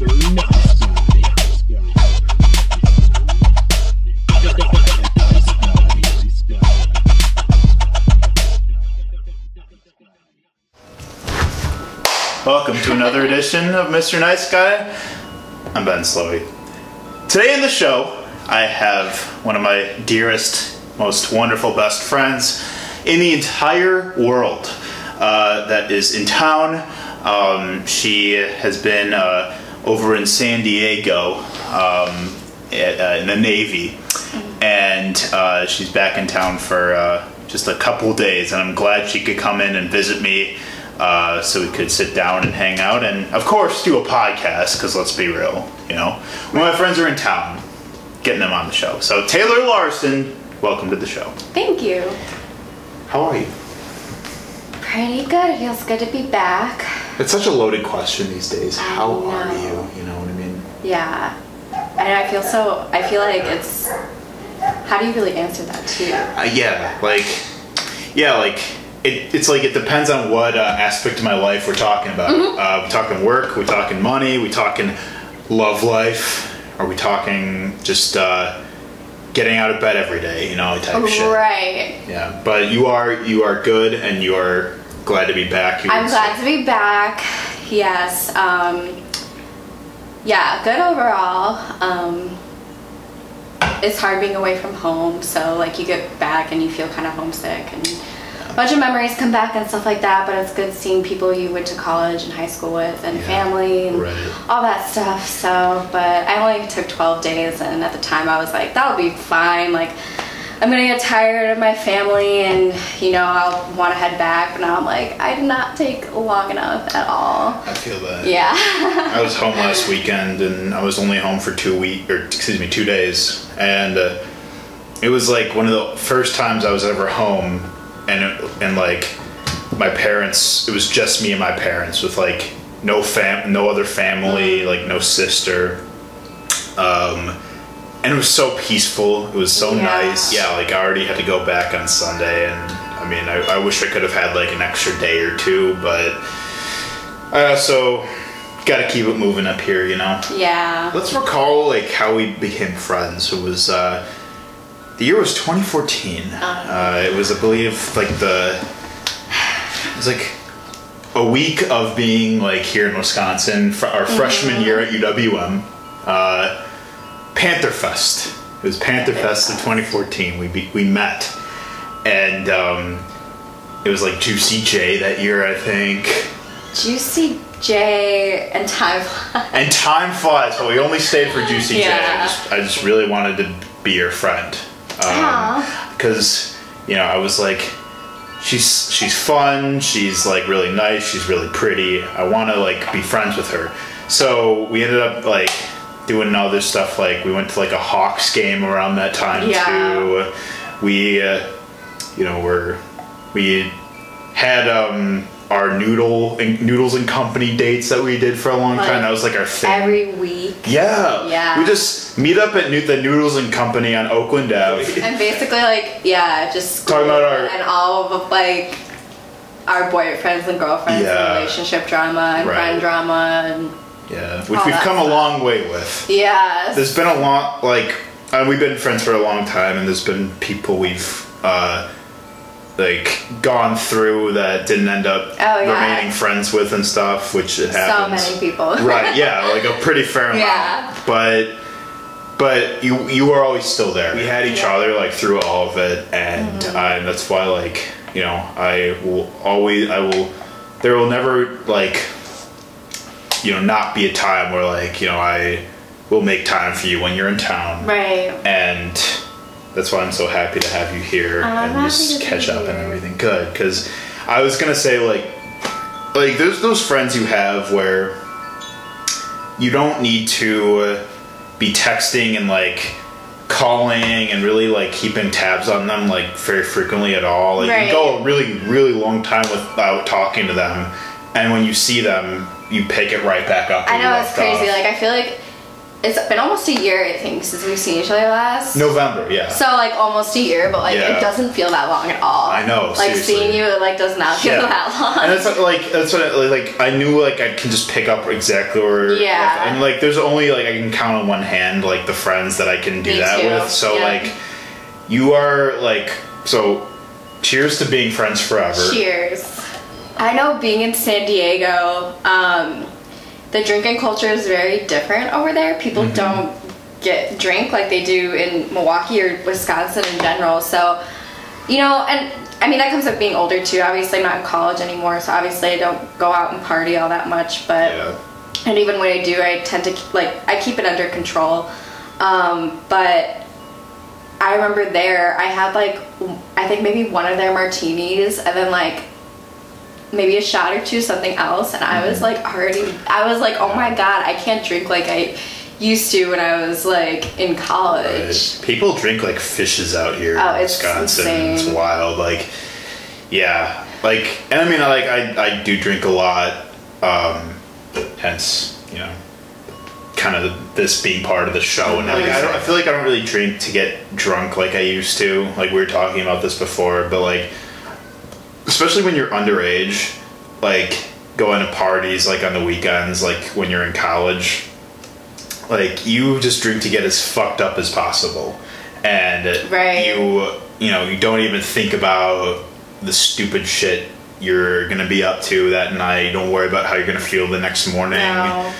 Welcome to another edition of Mr. Nice Guy. I'm Ben Slowey. Today in the show, I have one of my dearest, most wonderful best friends in the entire world uh, that is in town. Um, she has been uh, over in San Diego um, at, uh, in the Navy, and uh, she's back in town for uh, just a couple days. And I'm glad she could come in and visit me. Uh, so we could sit down and hang out, and of course do a podcast. Because let's be real, you know, when my friends are in town, getting them on the show. So Taylor Larson, welcome to the show. Thank you. How are you? Pretty good. It feels good to be back. It's such a loaded question these days. How are you? You know what I mean? Yeah. And I feel so, I feel like it's, how do you really answer that too? Uh, yeah, like, yeah, like it, it's like it depends on what uh, aspect of my life we're talking about. Uh, we talking work, we're talking money, we're talking love life, are we talking just uh, getting out of bed every day? You know, type of shit. Right. Yeah, but you are you are good and you are glad to be back. I'm glad say. to be back. Yes. Um, yeah, good overall. Um, it's hard being away from home, so like you get back and you feel kind of homesick and a bunch of memories come back and stuff like that. But it's good seeing people you went to college and high school with and Yeah, family and right. all that stuff. So, but I only took 12 days, and at the time I was like, that'll be fine. Like. I'm gonna get tired of my family and you know I'll want to head back but now I'm like I did not take long enough at all. I feel that. yeah. I was home last weekend and I was only home for two week or excuse me two days. And uh, it was like one of the first times I was ever home and it, and like my parents it was just me and my parents with like no fam no other family like no sister. Um and it was so peaceful it was so Yeah. nice yeah like I already had to go back on Sunday and I mean I, I wish I could have had like an extra day or two but I also got to keep it moving up here, you know. yeah Let's recall like how we became friends. It was uh, the year was 2014. Uh, it was, I believe, like the it was like a week of being like here in Wisconsin, fr- our freshman year at UWM. Uh, Panther Fest. It was Panther Fest in 2014. We be- we met, and um, it was like Juicy J that year, I think. Juicy J and Timeflies. And time flies, but we only stayed for Juicy J. I Yeah. just, I just really wanted to be your friend. Because, you know, I was like, she's she's fun, she's like really nice, she's really pretty. I want to like be friends with her. So we ended up like doing other stuff. Like we went to like a Hawks game around that time Yeah. too. We, uh, you know, were we had um our noodle and noodles and company dates that we did for a long Like, time. That was like our thing. Every week. yeah, Yeah. We just meet up at the Noodles and Company on Oakland Ave. And basically, like, yeah, just Talking about our- and all of like our boyfriends and girlfriends Yeah. and relationship drama and Right. friend drama and Yeah, which All we've that come a long way with. yes, There's been a long like uh, we've been friends for a long time, and there's been people we've uh, like gone through that didn't end up Oh, yeah. remaining friends with and stuff, which it happens. so happens. many people. right? Yeah, like a pretty fair amount. Yeah. But but you you were always still there. We had each Yeah. other like through all of it, and Mm-hmm. uh, that's why like you know I will always I will there will never like you know not be a time where like you know I will make time for you when you're in town, Right. and that's why I'm so happy to have you here I'm and just catch up and everything. Good, because I was gonna say like like there's those friends you have where you don't need to be texting and like calling and really like keeping tabs on them like very frequently at all. Like Right. you go a really really long time without talking to them, and when you see them, you pick it right back up. I know it's crazy. off. Like I feel like it's been almost a year I think since we've seen each other last. November, yeah. So like almost a year, but like Yeah. it doesn't feel that long at all. I know, Like seriously. seeing you, it like does not feel Yeah. that long. and that's what, like that's what I, like I knew like I can just pick up exactly where Yeah. and like there's only like I can count on one hand like the friends that I can do Me that too, with. So yeah. like you are like so cheers to being friends forever. Cheers. I know being in San Diego, um, the drinking culture is very different over there. People Mm-hmm. don't get drink like they do in Milwaukee or Wisconsin in general. So, you know, and I mean that comes with being older too. Obviously, I'm not in college anymore, so obviously I don't go out and party all that much. But Yeah. and even when I do, I tend to keep, like I keep it under control. Um, but I remember there, I had like I think maybe one of their martinis, and then like maybe a shot or two something else, and I Mm-hmm. was like already I was like, oh my god, I can't drink like I used to when I was like in college. Right. People drink like fishes out here Oh, in it's Wisconsin. It's insane. wild. Like, yeah, like, and I mean, I like I I do drink a lot. Um, hence, you know, kind of this being part of the show, and like, I, don't, I feel like I don't really drink to get drunk like I used to. Like we were talking about this before, but like, especially when you're underage, like going to parties like on the weekends, like when you're in college like you just drink to get as fucked up as possible. And Right. you you know you don't even think about the stupid shit you're gonna be up to that night. Don't worry about how you're gonna feel the next morning. No,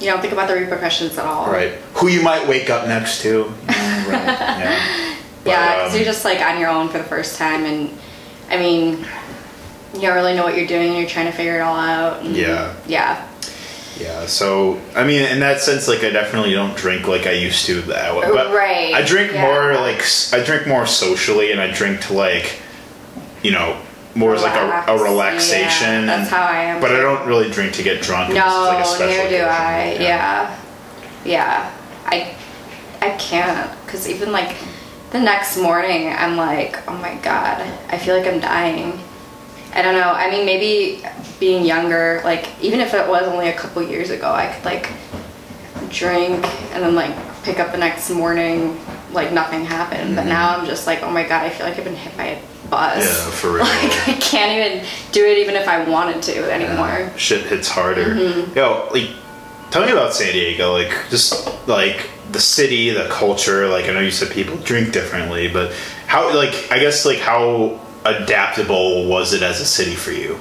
you don't think about the repercussions at all. right. Who you might wake up next to. You know, right, yeah. But, Yeah, because um, you're just like on your own for the first time, and I mean, you don't really know what you're doing, and you're trying to figure it all out. Yeah. Yeah. Yeah, so I mean, in that sense, like I definitely don't drink like I used to that way. Oh, but Right, I drink yeah. more like I drink more socially, and I drink to like, you know, more as like a, a relaxation. yeah, that's how I am, But I don't really drink to get drunk. No, it's like a special neither do. I. Yeah. Yeah. I I can't because even like the next morning, I'm like, oh my god, I feel like I'm dying. I don't know. I mean, maybe being younger, like even if it was only a couple years ago, I could like drink and then like pick up the next morning like nothing happened. But now I'm just like, oh my god, I feel like I've been hit by a bus. Yeah, for real. Like I can't even do it even if I wanted to anymore. Yeah, shit hits harder. Mm-hmm. Yo, like, tell me about San Diego. Like, just like the city, the culture. Like, I know you said people drink differently, but how? Like, I guess like how adaptable was it as a city for you?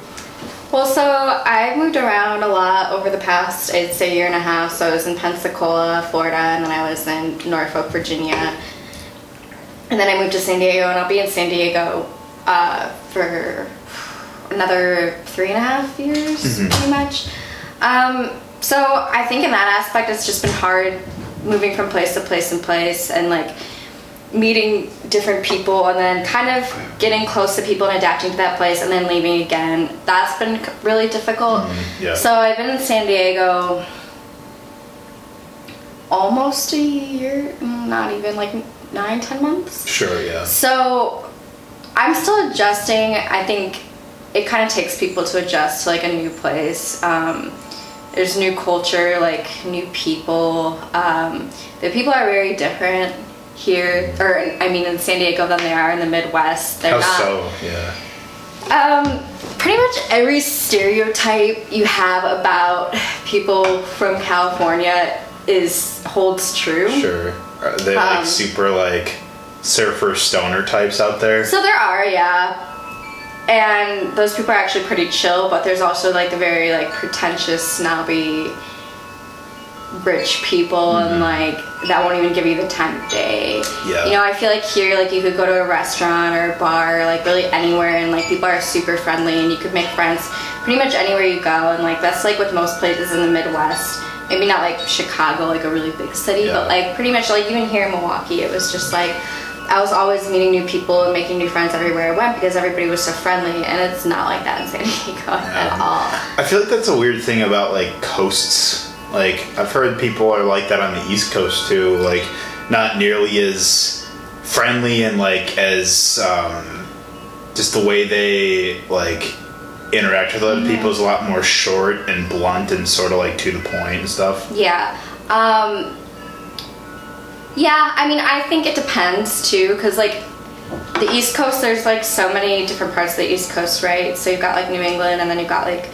Well, so I've moved around a lot over the past, I'd say, year and a half. So I was in Pensacola, Florida, and then I was in Norfolk, Virginia. And then I moved to San Diego, and I'll be in San Diego uh, for another three and a half years, pretty much. Um, so I think in that aspect, it's just been hard moving from place to place and place, and like meeting different people and then kind of getting close to people and adapting to that place and then leaving again. That's been really difficult. yeah. So I've been in San Diego almost a year, mm, not even like nine, ten months. Sure, yeah. So I'm still adjusting. I think it kind of takes people to adjust to like a new place. Um, there's new culture, like new people. Um, the people are very different here, or I mean in San Diego than they are in the Midwest. They're How not. so? Yeah. Um, pretty much every stereotype you have about people from California is holds true. Sure. Are they like Um, super like surfer stoner types out there? So there are, yeah. And those people are actually pretty chill, but there's also like the very like pretentious, snobby, rich people, and mm-hmm. like that won't even give you the time of day. Yeah. You know, I feel like here, like you could go to a restaurant or a bar, or, like really anywhere, and like people are super friendly, and you could make friends pretty much anywhere you go, and like that's like with most places in the Midwest. Maybe not like Chicago, like a really big city, Yeah. but like pretty much like even here in Milwaukee, it was just like I was always meeting new people and making new friends everywhere I went because everybody was so friendly, and it's not like that in San Diego at all. I feel like that's a weird thing about like coasts. Like I've heard people are like that on the East Coast too. Like not nearly as friendly and like as um, just the way they like interact with other people is a lot more short and blunt and sort of like to the point and stuff. Yeah, Um, yeah, I mean, I think it depends too, because like the East Coast, there's like so many different parts of the East Coast, right? So you've got like New England, and then you've got like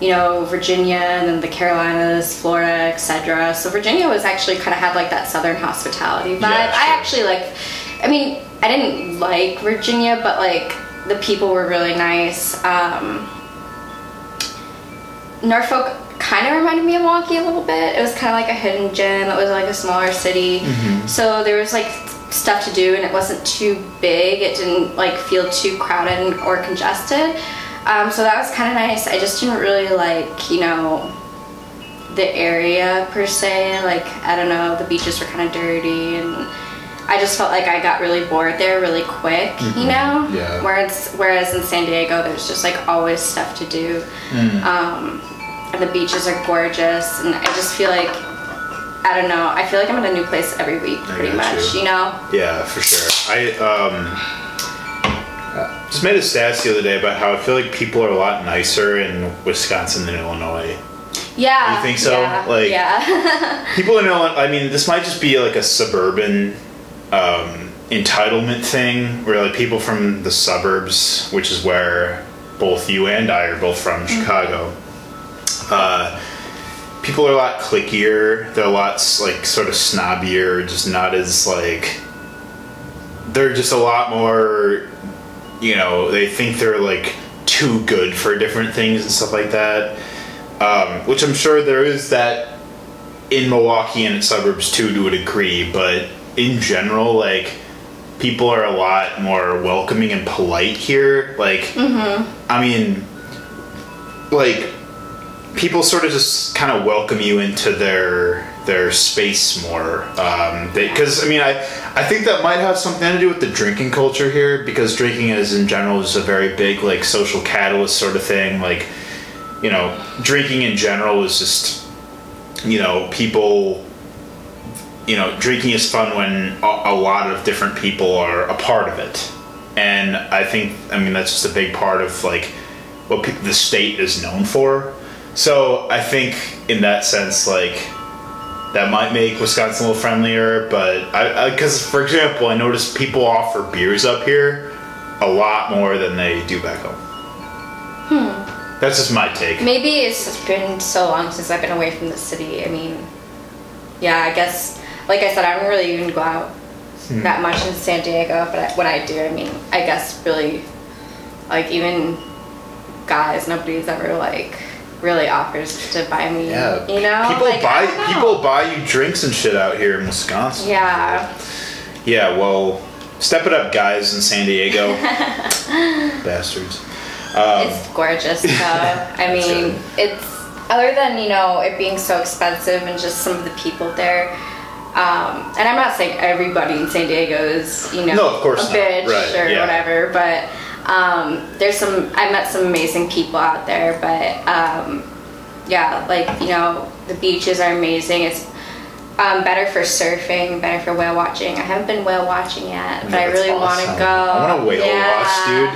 you know Virginia, and then the Carolinas, Florida, etc. So Virginia was actually kind of had like that Southern hospitality vibe. Yeah, I actually like. I mean, I didn't like Virginia, but like the people were really nice. Um, Norfolk kind of reminded me of Milwaukee a little bit. It was kind of like a hidden gem. It was like a smaller city, so there was like stuff to do, and it wasn't too big. It didn't like feel too crowded or congested. Um, so that was kind of nice. I just didn't really like, you know, the area per se. Like I don't know, the beaches were kind of dirty, and I just felt like I got really bored there really quick. You know. Yeah. Whereas whereas in San Diego, there's just like always stuff to do. Um, and the beaches are gorgeous, and I just feel like I don't know. I feel like I'm in a new place every week, pretty much. you. You know. Yeah, for sure. I um, just made a stats the other day about how I feel like people are a lot nicer in Wisconsin than Illinois. Yeah. You think so? Yeah. Like- yeah. People in Illinois, I mean, this might just be like a suburban um, entitlement thing where like people from the suburbs, which is where both you and I are both from, Chicago. Uh, people are a lot clickier. They're a lot like sort of snobbier, just not as like. They're just a lot more, you know. They think they're like too good for different things and stuff like that. Um, which I'm sure there is that in Milwaukee and its suburbs too, to a degree. But in general, like people are a lot more welcoming and polite here. Like, I mean, like people sort of just kind of welcome you into their their space more um because i mean i i think that might have something to do with the drinking culture here because drinking is in general is a very big like social catalyst sort of thing like you know drinking in general is just you know people you know drinking is fun when a, a lot of different people are a part of it. And i think i mean that's just a big part of like what pe- the state is known for so i think in that sense like that might make wisconsin a little friendlier but i because for example i noticed people offer beers up here a lot more than they do back home hmm. that's just my take Maybe it's just been so long since I've been away from the city. I mean, yeah, I guess, like I said, I don't really even go out Hmm. that much in San Diego, but I, when I do, I mean, I guess really, like, even guys, nobody's ever, like, really offers to buy me, yeah you know? people Like, buy know. people buy you drinks and shit out here in wisconsin Yeah. Yeah, well, step it up, guys in San Diego. Bastards. Um, it's gorgeous though. I mean, it's other than you know it being so expensive and just some of the people there. Um, and I'm not saying everybody in San Diego is you know No, of course a not. bitch Right, or yeah. whatever, but um, there's some I met some amazing people out there. But um, yeah, like you know the beaches are amazing. It's um, better for surfing, better for whale watching. I haven't been whale watching yet, but I really want to go. I want to whale Yeah. watch, dude.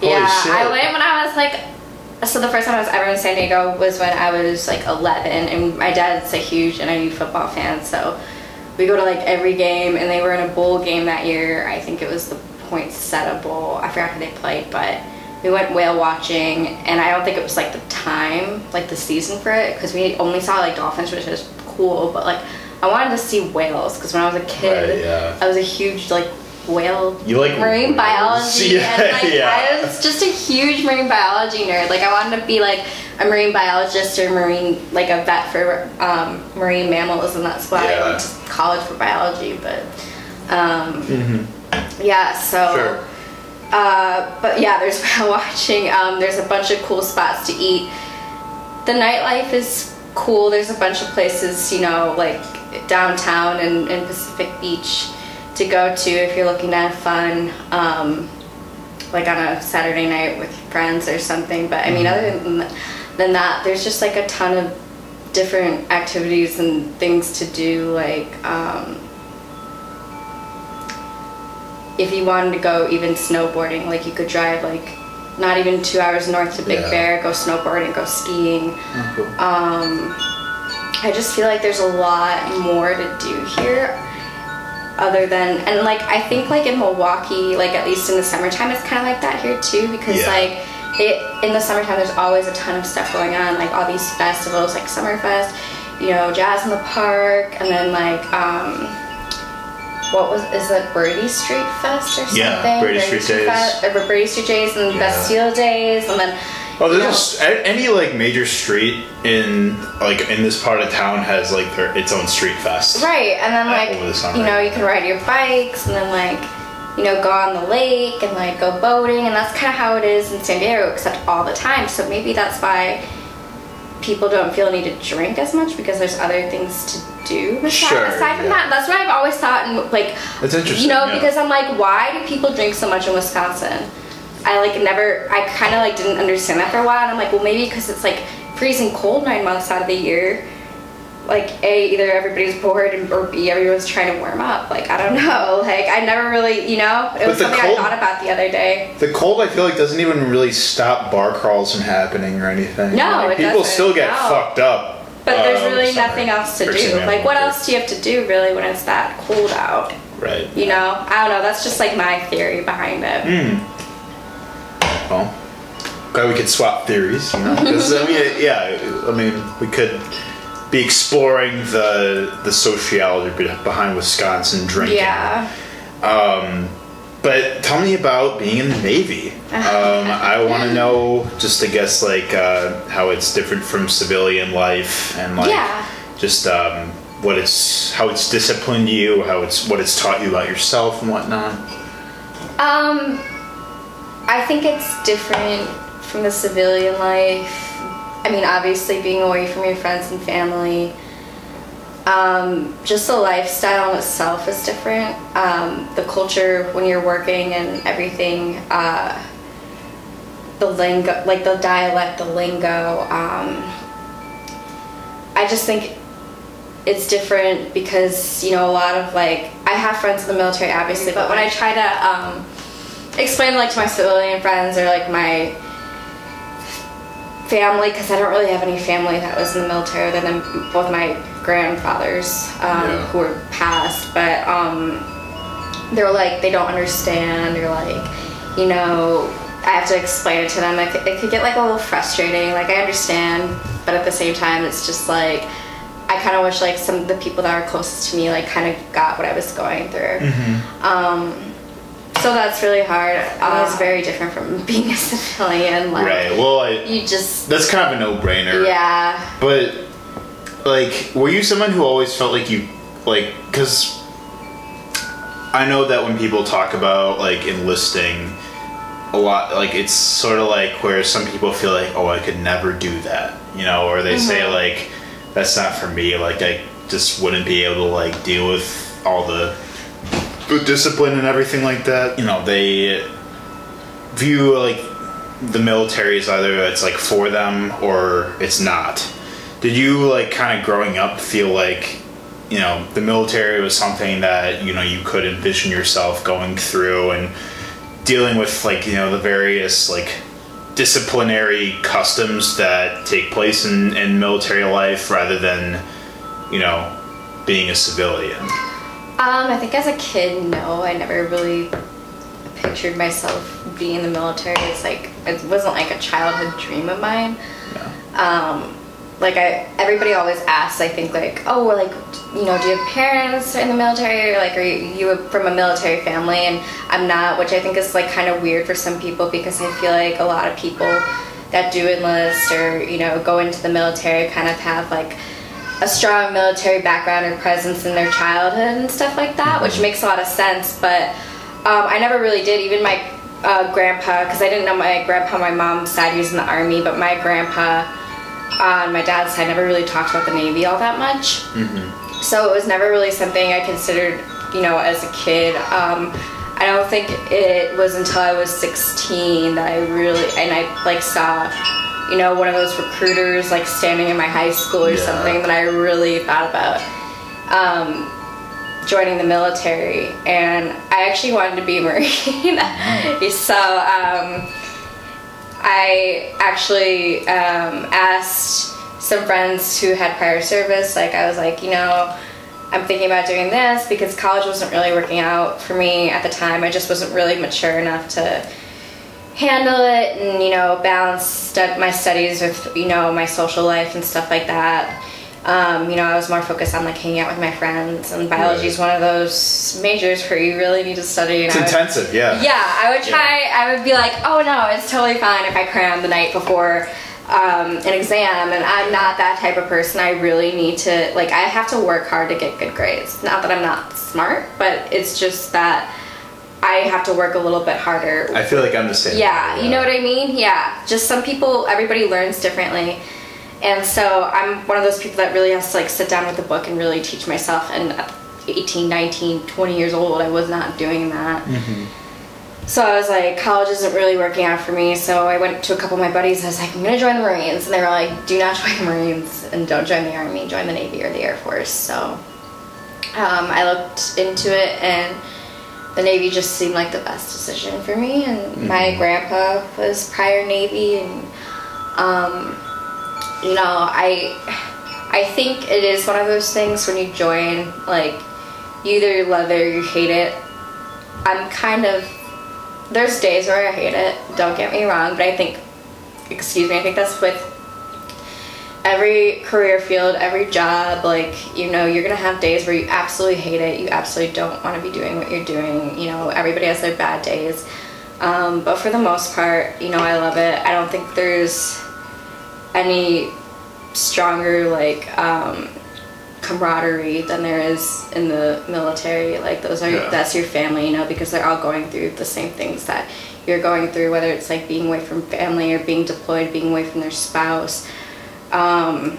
Holy Yeah, shit. I went when I was like, so the first time I was ever in San Diego was when I was like 11, and my dad's a huge NIU football fan, so we go to like every game, and they were in a bowl game that year. I think it was the Poinsettia Bowl. I forgot who they played, but we went whale watching, and I don't think it was like the time, like the season for it, because we only saw like dolphins, which is cool, but like I wanted to see whales, because when I was a kid, Right, yeah. I was a huge like whale You like marine whales. biology Yeah, and like yeah. I was just a huge marine biology nerd. Like I wanted to be like a marine biologist or marine like a vet for um, marine mammals, and that's why Yeah. I went to college for biology. But um, yeah, so. Mm-hmm. Sure. Uh, but yeah, there's whale watching. Um, there's a bunch of cool spots to eat. The nightlife is cool. There's a bunch of places, you know, like downtown and, and Pacific Beach to go to if you're looking to have fun, um, like on a Saturday night with friends or something. But I mean, other than, than that, there's just like a ton of different activities and things to do. Like, um, if you wanted to go even snowboarding, like you could drive like not even two hours north to Big Yeah. Bear, go snowboarding, go skiing. Oh, cool. Um, I just feel like there's a lot more to do here other than and like I think like in Milwaukee, like at least in the summertime it's kinda like that here too because Yeah. like it in the summertime there's always a ton of stuff going on, like all these festivals like Summerfest, you know, Jazz in the Park and then like um what was is it Brady Street Fest or something? Yeah, Brady Street Days. Fest, or Brady Street Days and Yeah. Bastille Days and then Oh, you know, there's a s a any like major street in like in this part of town has like their its own street fest. Right, and then like over the summer. you know you can ride your bikes and then like you know go on the lake and like go boating and that's kind of how it is in San Diego except all the time. So maybe that's why people don't feel a need to drink as much because there's other things to do aside, Sure, aside from yeah. that. That's what I've always thought and like That's interesting, You know yeah. because I'm like why do people drink so much in Wisconsin? I like never I kind of like didn't understand that for a while and I'm like well maybe because it's like freezing cold nine months out of the year like a either everybody's bored and, or b everyone's trying to warm up like i don't know like i never really you know it was something cold- i thought about the other day The cold, I feel like, doesn't even really stop bar crawls from happening or anything. No, Like, people doesn't, still get no. fucked up. But there's uh, really nothing else to do like what else do you have to do really when it's that cold out Right. you know i don't know that's just like my theory behind it Hmm. Well, glad we could swap theories. You know, 'Cause, I mean, yeah, I mean, we could be exploring the the sociology behind Wisconsin drinking. yeah But tell me about being in the Navy. Um, I want to know, just I guess, like uh, how it's different from civilian life, and like Yeah. just um, what it's how it's disciplined you, how it's what it's taught you about yourself and whatnot. Um, I think it's different from the civilian life. I mean, obviously, being away from your friends and family. Um, just the lifestyle itself is different. Um, the culture when you're working and everything. Uh, the lingo, like the dialect, the lingo. Um, I just think it's different because you know a lot of like I have friends in the military obviously, but when I try to um, explain like to my civilian friends or like my family because I don't really have any family that was in the military other than both my grandfathers um, Yeah. who were passed, but um, they're like they don't understand or like you know I have to explain it to them. It could, it could get like a little frustrating. Like I understand, but at the same time, it's just like I kind of wish like some of the people that are closest to me like kind of got what I was going through. Um, so that's really hard. Uh, it's very different from being a civilian. Like Right. Well, I, you just that's kind of a no-brainer. yeah. But like, were you someone who always felt like you like because I know that when people talk about like enlisting a lot like it's sort of like where some people feel like oh I could never do that you know or they say mm-hmm. like that's not for me like I just wouldn't be able to like deal with all the the discipline and everything like that you know they view like the military is either it's like for them or it's not. Did you like kind of growing up feel like you know the military was something that you know you could envision yourself going through and dealing with like you know the various like disciplinary customs that take place in, in military life rather than you know being a civilian Um, I think as a kid, no, I never really pictured myself being in the military. It's like it wasn't like a childhood dream of mine. no. Um, like I, everybody always asks. I think like, oh, well, like, you know, do you have parents in the military? Or like, are you, you from a military family? And I'm not, which I think is like kind of weird for some people because I feel like a lot of people that do enlist or you know go into the military kind of have like a strong military background or presence in their childhood and stuff like that, which makes a lot of sense. But um, I never really did. Even my uh, grandpa, because I didn't know my grandpa, my mom's side, he was in the army, but my grandpa on my dad's side never really talked about the Navy all that much. So it was never really something I considered, you know, as a kid. Um, I don't think it was until I was 16 that I really, and I like saw, you know, one of those recruiters like standing in my high school or Yeah. something that I really thought about um, joining the military. And I actually wanted to be a Marine. so um, I actually um, asked some friends who had prior service. Like I was like, you know, I'm thinking about doing this because college wasn't really working out for me at the time. I just wasn't really mature enough to handle it and you know balance my studies with you know my social life and stuff like that. Um, you know, I was more focused on like hanging out with my friends, and biology is Right. one of those majors where you really need to study. And It's I would- intensive, yeah. yeah, I would try. I would be like, oh no, it's totally fine if I cram the night before um, an exam, and I'm not that type of person. I really need to like. I have to work hard to get good grades. Not that I'm not smart, but it's just that I have to work a little bit harder. I feel like I'm the same. yeah, you know what I mean? Yeah, just some people. Everybody learns differently. And so I'm one of those people that really has to like sit down with a book and really teach myself. And at 18, 19, 20 years old, I was not doing that. So I was like, college isn't really working out for me. So I went to a couple of my buddies and I was like, I'm gonna join the Marines. And they were like, do not join the Marines and don't join the Army, join the Navy or the Air Force. So um, I looked into it and the Navy just seemed like the best decision for me. And my grandpa was prior Navy and um, know, I I think it is one of those things when you join, like you either love it or you hate it. I'm kind of there's days where I hate it, don't get me wrong, but I think excuse me, I think that's with every career field, every job, like, you know, you're gonna have days where you absolutely hate it, you absolutely don't want to be doing what you're doing, you know, everybody has their bad days. Um, but for the most part, you know, I love it. I don't think there's any stronger like um, camaraderie than there is in the military. Like those are Yeah. that's your family, you know, because they're all going through the same things that you're going through, whether it's like being away from family or being deployed, being away from their spouse. Um,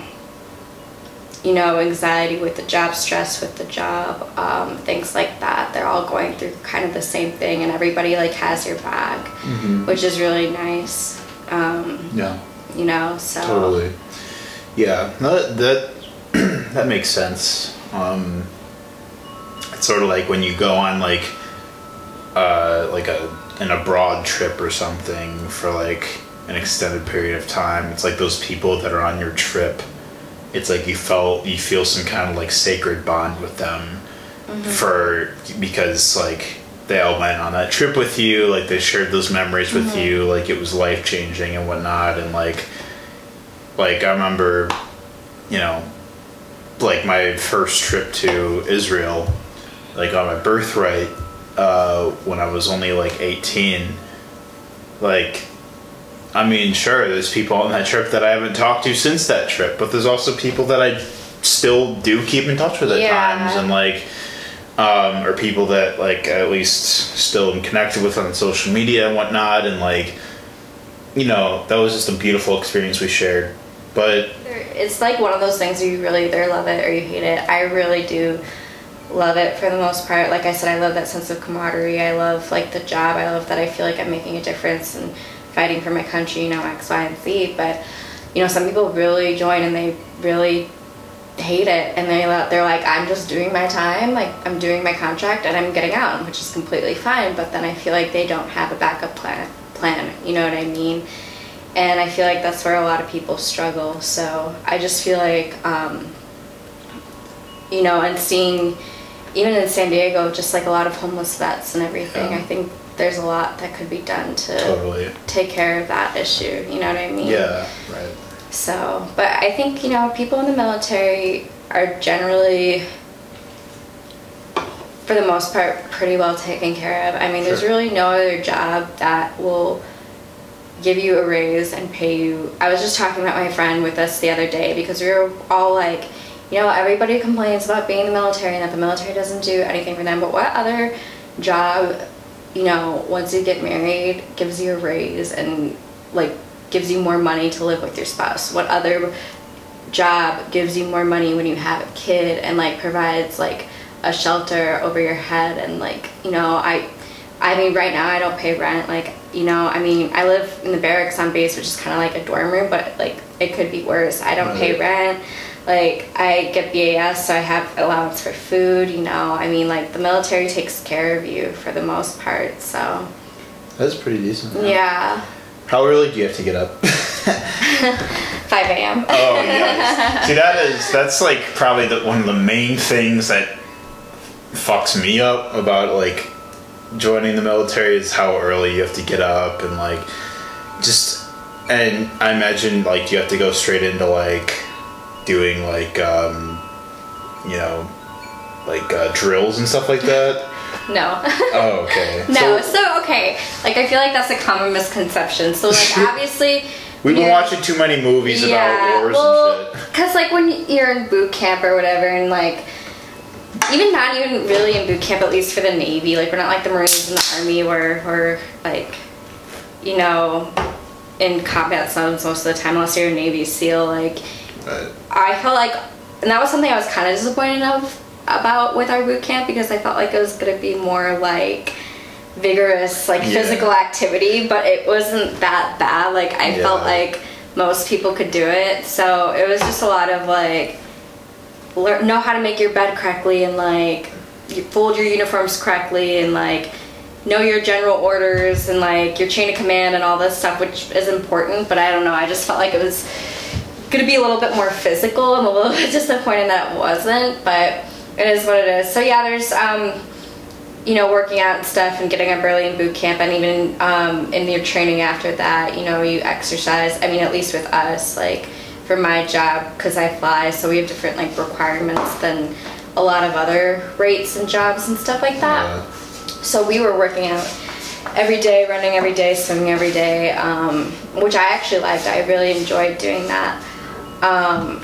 you know, anxiety with the job, stress with the job, um, things like that. They're all going through kind of the same thing, and everybody like has your back, which is really nice. Um, Yeah. You know, so Totally. Yeah, that that, that makes sense. Um, it's sort of like when you go on like uh, like a an abroad trip or something for like an extended period of time. It's like those people that are on your trip. It's like you felt you feel some kind of like sacred bond with them for because like they all went on that trip with you like they shared those memories with you like it was life changing and whatnot and like like I remember, you know, like my first trip to Israel, like on my birthright, uh, when I was only like 18. Like, I mean, sure, there's people on that trip that I haven't talked to since that trip, but there's also people that I still do keep in touch with at Yeah. times, and like, um, or people that like at least still am connected with on social media and whatnot, and like, you know, that was just a beautiful experience we shared. But it's like one of those things where you really either love it or you hate it. I really do love it for the most part. Like I said, I love that sense of camaraderie. I love like the job. I love that I feel like I'm making a difference and fighting for my country. You know, X, Y, and Z. But you know, some people really join and they really hate it and they they're like I'm just doing my time like I'm doing my contract and I'm getting out which is completely fine but then I feel like they don't have a backup plan plan you know what I mean and I feel like that's where a lot of people struggle so I just feel like um, you know and seeing even in San Diego just like a lot of homeless vets and everything Yeah. I think there's a lot that could be done to totally, take care of that issue you know what I mean yeah, right. So, but I think, you know, people in the military are generally, for the most part, pretty well taken care of. I mean, there's really no other job that will give you a raise and pay you. I was just talking about my friend with us the other day because we were all like, you know, everybody complains about being in the military and that the military doesn't do anything for them, but what other job, you know, once you get married, gives you a raise and like gives you more money to live with your spouse? What other job gives you more money when you have a kid and like provides like a shelter over your head and like you know i i mean right now i don't pay rent like you know i mean i live in the barracks on base which is kind of like a dorm room but like it could be worse. I don't pay rent. Like i get BAS so i have allowance for food you know. I mean like the military takes care of you for the most part so. That's pretty decent. yeah How early do you have to get up? 5 a.m. Oh yes. See that is that's like probably the, one of the main things that fucks me up about like joining the military is how early you have to get up and like just and I imagine like you have to go straight into like doing like um you know like uh, drills and stuff like that. No. Oh okay. No, So, so okay. Like I feel like that's a common misconception. So like obviously we've been watching too many movies about wars well, and shit. Cause like when you're in boot camp or whatever, and like even not even really in boot camp, at least for the Navy. Like we're not like the Marines and the Army, where we're like, you know, in combat zones most of the time, unless you're a Navy SEAL. Like But, I felt like, and that was something I was kind of disappointed of about with our boot camp because I felt like it was gonna be more like vigorous, like Yeah. physical activity, but it wasn't that bad. Like I felt like most people could do it, so it was just a lot of like learn know how to make your bed correctly and like you fold your uniforms correctly and like know your general orders and like your chain of command and all this stuff which is important but i don't know i just felt like it was gonna be a little bit more physical i'm a little bit disappointed that it wasn't but it is what it is so yeah there's um you know working out and stuff and getting up early in boot camp and even um, in your training after that you know you exercise i mean at least with us like for my job because i fly so we have different like requirements than a lot of other rates and jobs and stuff like that uh, so we were working out every day, running every day, swimming every day, um, which I actually liked. I really enjoyed doing that. Um,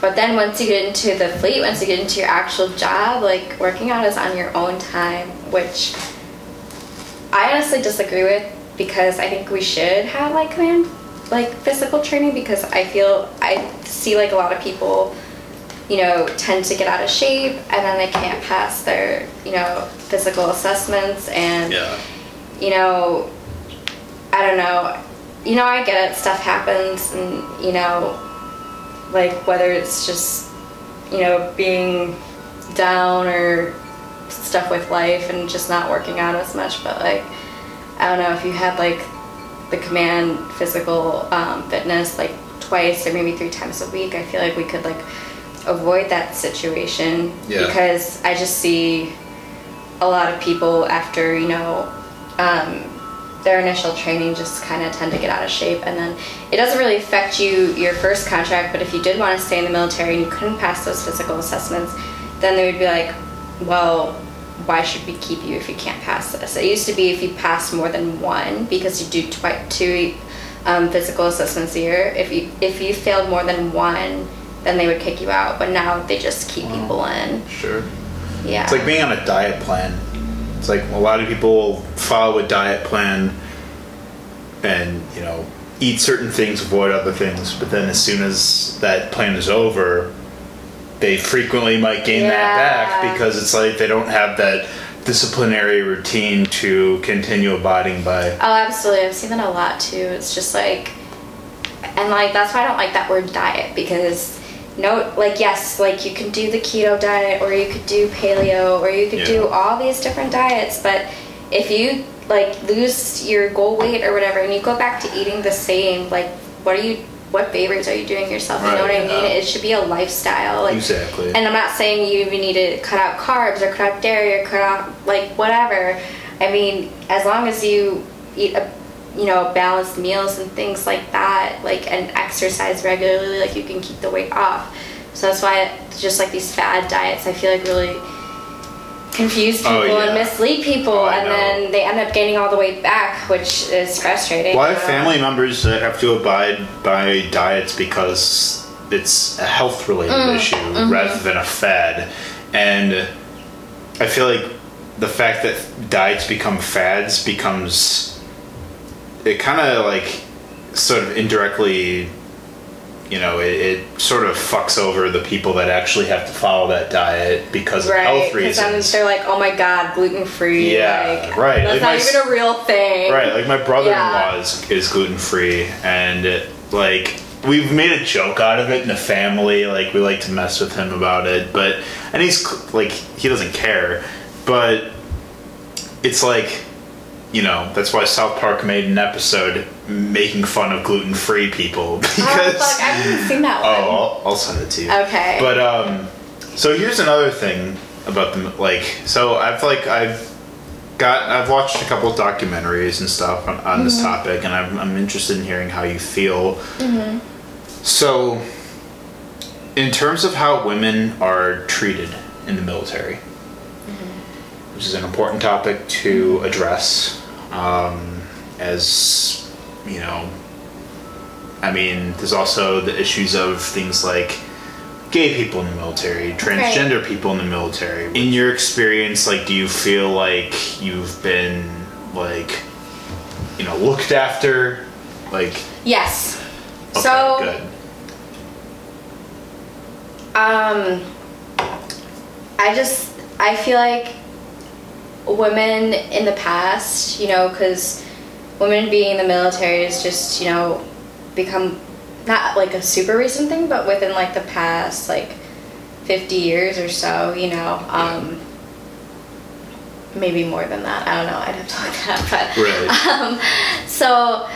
but then once you get into the fleet, once you get into your actual job, like working out is on your own time, which I honestly disagree with because I think we should have like command, like physical training because I feel I see like a lot of people you know, tend to get out of shape and then they can't pass their, you know, physical assessments and, yeah. you know, I don't know. You know, I get it, stuff happens and, you know, like whether it's just, you know, being down or stuff with life and just not working out as much, but like, I don't know, if you had like the command physical um, fitness like twice or maybe three times a week, I feel like we could like avoid that situation Yeah. because I just see a lot of people after you know um, their initial training just kind of tend to get out of shape and then it doesn't really affect you your first contract but if you did want to stay in the military and you couldn't pass those physical assessments then they would be like well why should we keep you if you can't pass this it used to be if you passed more than one because you do twi- two um, physical assessments a year if you if you failed more than one then they would kick you out but now they just keep people in Sure. yeah It's like being on a diet plan. It's like a lot of people follow a diet plan and, you know, eat certain things, avoid other things, but then as soon as that plan is over, they frequently might gain that back because it's like they don't have that disciplinary routine to continue abiding by. Oh, absolutely. I've seen that a lot too. It's just like, and like that's why I don't like that word diet because no, like yes, like you can do the keto diet or you could do paleo or you could do all these different diets, but if you like lose your goal weight or whatever and you go back to eating the same, like what are you? What favors are you doing yourself? You know what I mean? yeah. It should be a lifestyle. Like, Exactly. And I'm not saying you even need to cut out carbs or cut out dairy or cut out like whatever. I mean, as long as you eat a you know balanced meals and things like that, like and exercise regularly, like you can keep the weight off. So that's why just like these fad diets, I feel like really confuse people Oh, yeah. and mislead people, Oh, and know. then they end up gaining all the weight back, which is frustrating. Well, I have Uh, family members that have to abide by diets because it's a health related Mm, issue mm-hmm. rather than a fad. And I feel like the fact that diets become fads becomes. It kind of like sort of indirectly. You know, it, it sort of fucks over the people that actually have to follow that diet because of Right, health reasons. they're like, "Oh my god, gluten free." Yeah, like, right, That's like not my even a real thing. Right, like my brother-in-law Yeah. is, is gluten free, and like we've made a joke out of it in the family. Like we like to mess with him about it, but and he's like he doesn't care, but it's like you know that's why South Park made an episode making fun of gluten free people Oh, because fuck, I haven't seen that oh, one. Oh, I'll, I'll send it to you. Okay. But um, so here's another thing about them. Like, so I've like I've got I've watched a couple of documentaries and stuff on, on this mm-hmm. topic, and I'm I'm interested in hearing how you feel. Mm-hmm. So, in terms of how women are treated in the military, mm-hmm. Which is an important topic to address, um, as you know, I mean, there's also the issues of things like gay people in the military, transgender people in the military. In your experience, like, do you feel like you've been like, you know, looked after? Like, Yes. okay, so, good. um, I just I feel like women in the past, you know, because women being in the military is just you know become not like a super recent thing, but within like the past like fifty years or so, you know. Um, maybe more than that. I don't know. I'd have to look that up. But Right. um, so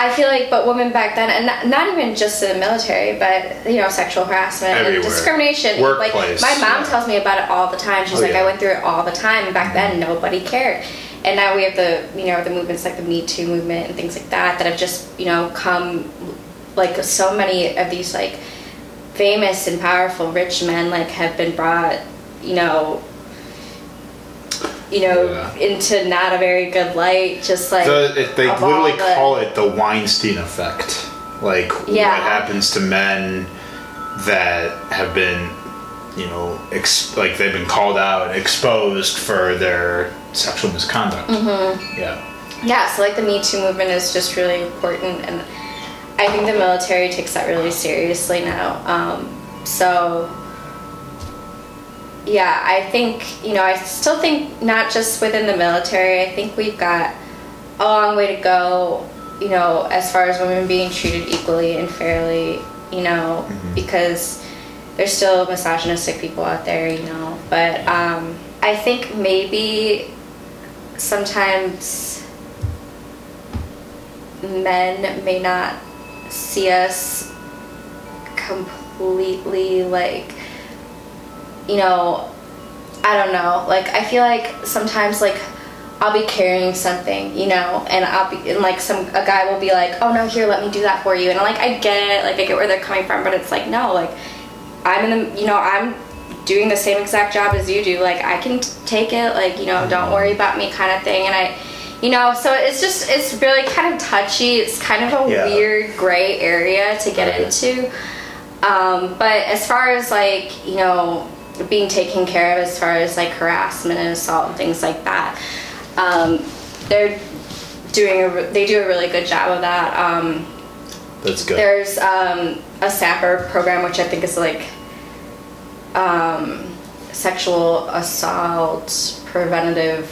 I feel like, but women back then, and not, not even just in the military, but you know, sexual harassment Everywhere. and discrimination. Workplace, Like my mom yeah. tells me about it all the time. She's Oh, like, yeah. I went through it all the time. And back mm-hmm. then, nobody cared. And now we have the you know the movements like the Me Too movement and things like that that have just you know come like so many of these like famous and powerful rich men like have been brought you know you know Yeah. into not a very good light just like The, they literally the- call it the Weinstein effect. Like Yeah. what happens to men that have been, you know, ex- like they've been called out, exposed for their sexual misconduct. Mm-hmm. Yeah. yeah so like the me too movement is just really important and i think the military takes that really seriously now um, so yeah i think you know i still think not just within the military i think we've got a long way to go you know as far as women being treated equally and fairly you know because there's still misogynistic people out there you know. But um, i think maybe sometimes men may not see us completely like you know i don't know. Like i feel like sometimes like i'll be carrying something you know and i'll be and like some a guy will be like oh no here let me do that for you. And like i get it. Like i get where they're coming from. But it's like no like i'm in the you know i'm doing the same exact job as you do. Like i can t- take it. Like you know don't worry about me kind of thing. And i you know so it's just it's really kind of touchy. It's kind of a Yeah. weird gray area to get Right. into. Um, but as far as like you know being taken care of as far as like harassment and assault and things like that um, they're doing a they do a really good job of that um, That's good. there's um, a SAPR program which I think is like um, sexual assault preventative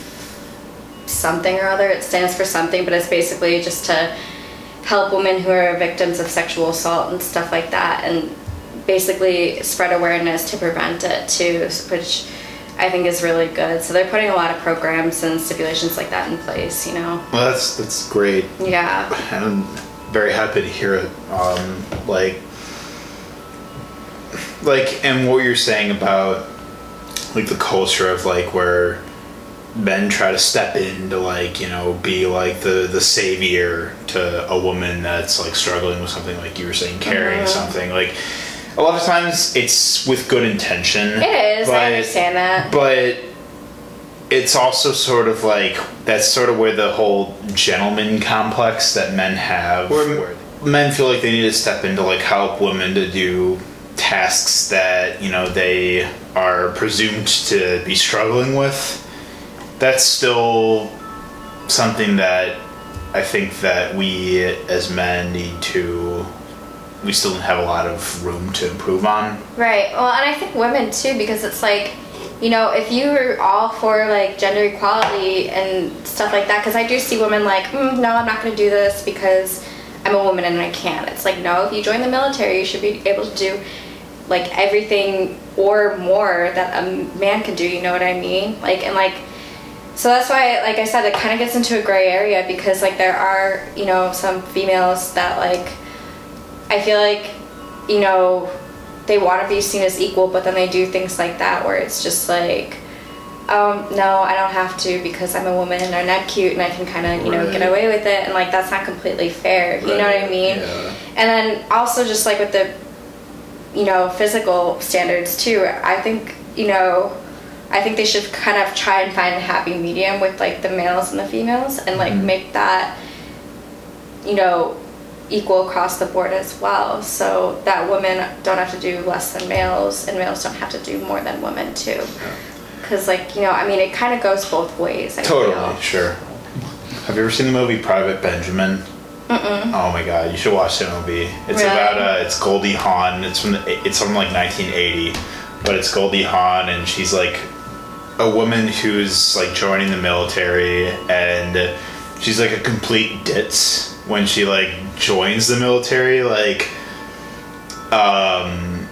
something or other. It stands for something, but it's basically just to help women who are victims of sexual assault and stuff like that, and basically spread awareness to prevent it too, which I think is really good. So they're putting a lot of programs and stipulations like that in place. You know, well, that's that's great. yeah. and I'm very happy to hear it. Um, like, like, and what you're saying about like the culture of like where men try to step in to like you know be like the the savior to a woman that's like struggling with something like you were saying carrying Mhm. something like a lot of times it's with good intention It is. but- I understand that. but it's also sort of like that's sort of where the whole gentleman complex that men have where men feel like they need to step in to like help women to do tasks that you know they are presumed to be struggling with that's still something that i think that we as men need to we still have a lot of room to improve on Right. Well, and I think women too, because it's like, you know, if you were all for like gender equality and stuff like that, because I do see women like, mm, no, I'm not going to do this because I'm a woman and I can't. It's like, no, if you join the military, you should be able to do like everything or more that a man can do. You know what I mean? Like, and like, so that's why, like I said, it kind of gets into a gray area because like there are you know some females that like I feel like you know they want to be seen as equal, but then they do things like that where it's just like. Um, no, I don't have to because I'm a woman and I'm not cute and I can kind of, you know, get away with it. And like, that's not completely fair. You know what I mean? yeah. And then also just like with the, you know, physical standards too. I think, you know, I think they should kind of try and find a happy medium with like the males and the females and like Mhm. make that, you know, equal across the board as well. So that women don't have to do less than males and males don't have to do more than women too. Because like, you know, I mean, it kind of goes both ways. I Totally, feel. sure. Have you ever seen the movie Private Benjamin? Mm-mm. Oh my god, you should watch that movie. It's Really? about uh, it's Goldie Hawn. It's from the, it's from like 1980, but it's Goldie Hawn, and she's like a woman who's like joining the military, and she's like a complete ditz when she like joins the military, like um,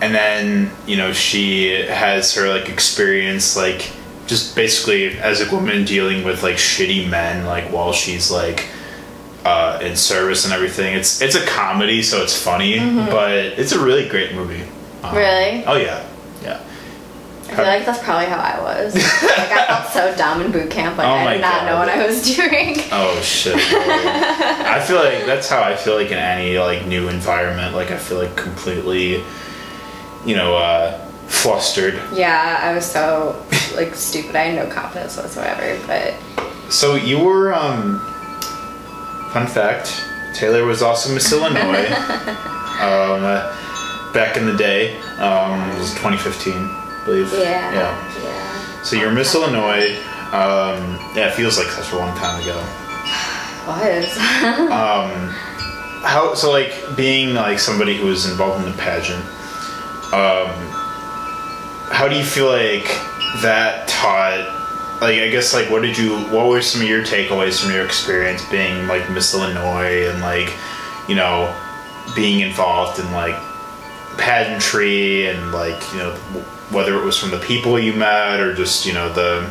and then you know she has her like experience like just basically as a woman dealing with like shitty men like while she's like uh, in service and everything. It's it's a comedy, so it's funny, but it's a really great movie. Um, Mm-hmm. Really? Oh yeah. I feel like that's probably how I was. like I felt so dumb in boot camp. Like Oh I did not know what I was doing. Oh shit. I feel like that's how I feel like in any like new environment. Like I feel like completely, you know, uh, flustered. Yeah, I was so like stupid. I had no confidence whatsoever. But So you were, um, fun fact, Taylor was also Miss Illinois. um, uh, back in the day, um, it was 2015, I believe. yeah, Yeah. yeah. So you're Miss Illinois. Um, yeah, it feels like such a long time ago. Was Um, how so? Like being like somebody who was involved in the pageant. Um, how do you feel like that taught? Like I guess like what did you? What were some of your takeaways from your experience being like Miss Illinois and like you know being involved in like pageantry and like you know whether it was from the people you met or just you know the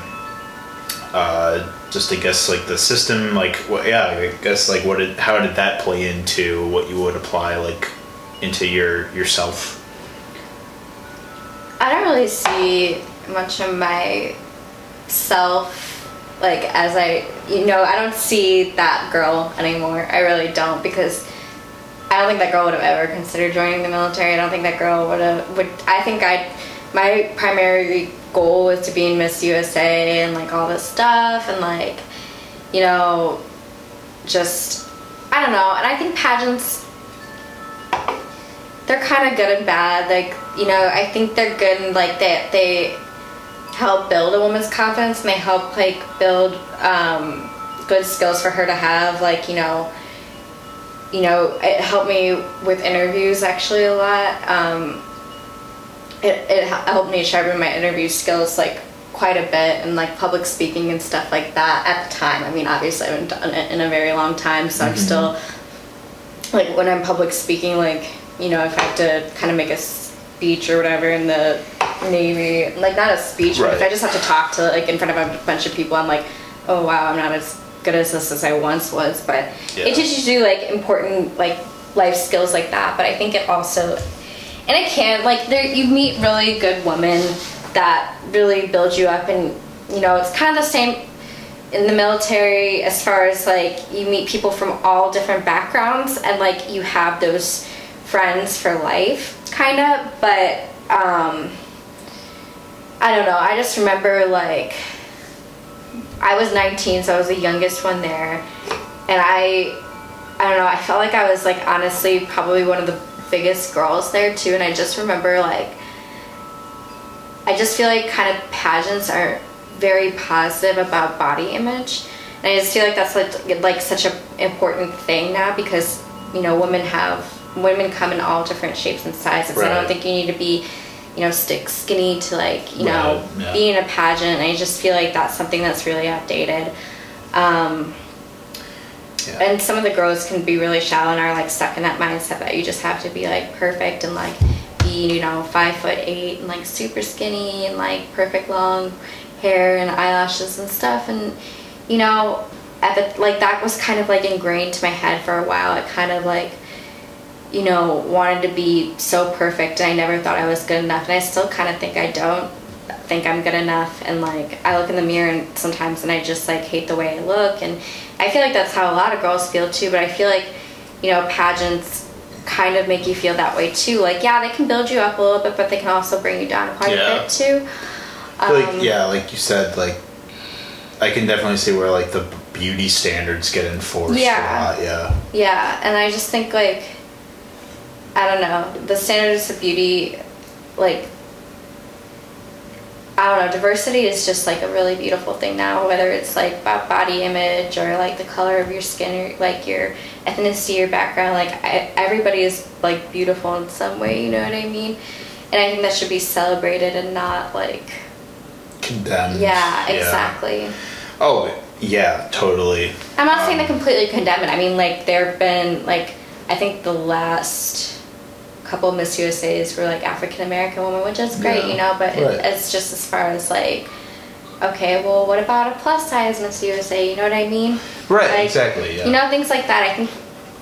uh, just I guess like the system, like what? Yeah, I guess like what did how did that play into what you would apply like into your yourself? I don't really see much of my, myself like as I you know I don't see that girl anymore. I really don't because I don't think that girl would have ever considered joining the military. I don't think that girl would have would. I think I my primary goal was to be in Miss USA and like all this stuff and like you know just I don't know. And I think pageants they're kind of good and bad. Like you know, I think they're good and like they they help build a woman's confidence and they help like build um, good skills for her to have. Like you know, you know, it helped me with interviews actually a lot. Um, it it helped me sharpen my interview skills like quite a bit and like public speaking and stuff like that at the time. I mean, obviously I haven't done it in a very long time, so I'm mm-hmm. still like when I'm public speaking, like you know, if I have to kind of make a speech or whatever in the Navy, like not a speech, but if I just have to talk to like in front of a bunch of people, I'm like, oh wow, I'm not as good as this as I once was. But Yeah. it teaches you like important like life skills like that. But I think it also, and it can like there you meet really good women that really build you up, and you know it's kind of the same in the military as far as like you meet people from all different backgrounds and like you have those friends for life kind of but um i don't know i just remember like i was 19 so i was the youngest one there. And i i don't know i felt like i was like honestly probably one of the biggest girls there too and i just remember like I just feel like kind of pageants are very positive about body image. And I just feel like that's like, like such an important thing now because, you know, women have, women come in all different shapes and sizes. I don't think you need to be, you know, stick skinny to like, you know, Right, yeah. be in a pageant. I just feel like that's something that's really outdated. Um, Yeah. and some of the girls can be really shallow and are like stuck in that mindset that you just have to be like perfect and like be you know five foot eight and like super skinny and like perfect long hair and eyelashes and stuff. And you know at the like that was kind of like ingrained to my head for a while. I kind of like you know wanted to be so perfect and i never thought i was good enough. And i still kind of think i don't think i'm good enough. And like i look in the mirror and sometimes and i just like hate the way i look and i feel like that's how a lot of girls feel too but i feel like you know pageants kind of make you feel that way too like yeah they can build you up a little bit but they can also bring you down quite Yeah. a bit too I feel Um, like yeah, like you said, like I can definitely see where like the beauty standards get enforced Yeah. a lot. Yeah. Yeah, and I just think like I don't know, the standards of beauty like I don't know, diversity is just like a really beautiful thing now, whether it's like about body image or like the color of your skin or like your ethnicity or background, like I, everybody is like beautiful in some way, you know what I mean? And I think that should be celebrated and not like Condemned. yeah, exactly. Oh yeah, totally. I'm not saying Um, to completely condemn it. I mean, like there have been like I think the last couple Miss USA's were like African American women, which is great, Yeah, you know. But right. it, it's just as far as like, okay, well, what about a plus size Miss USA? You know what I mean? Right, Like, exactly. Yeah. You know things like that. I think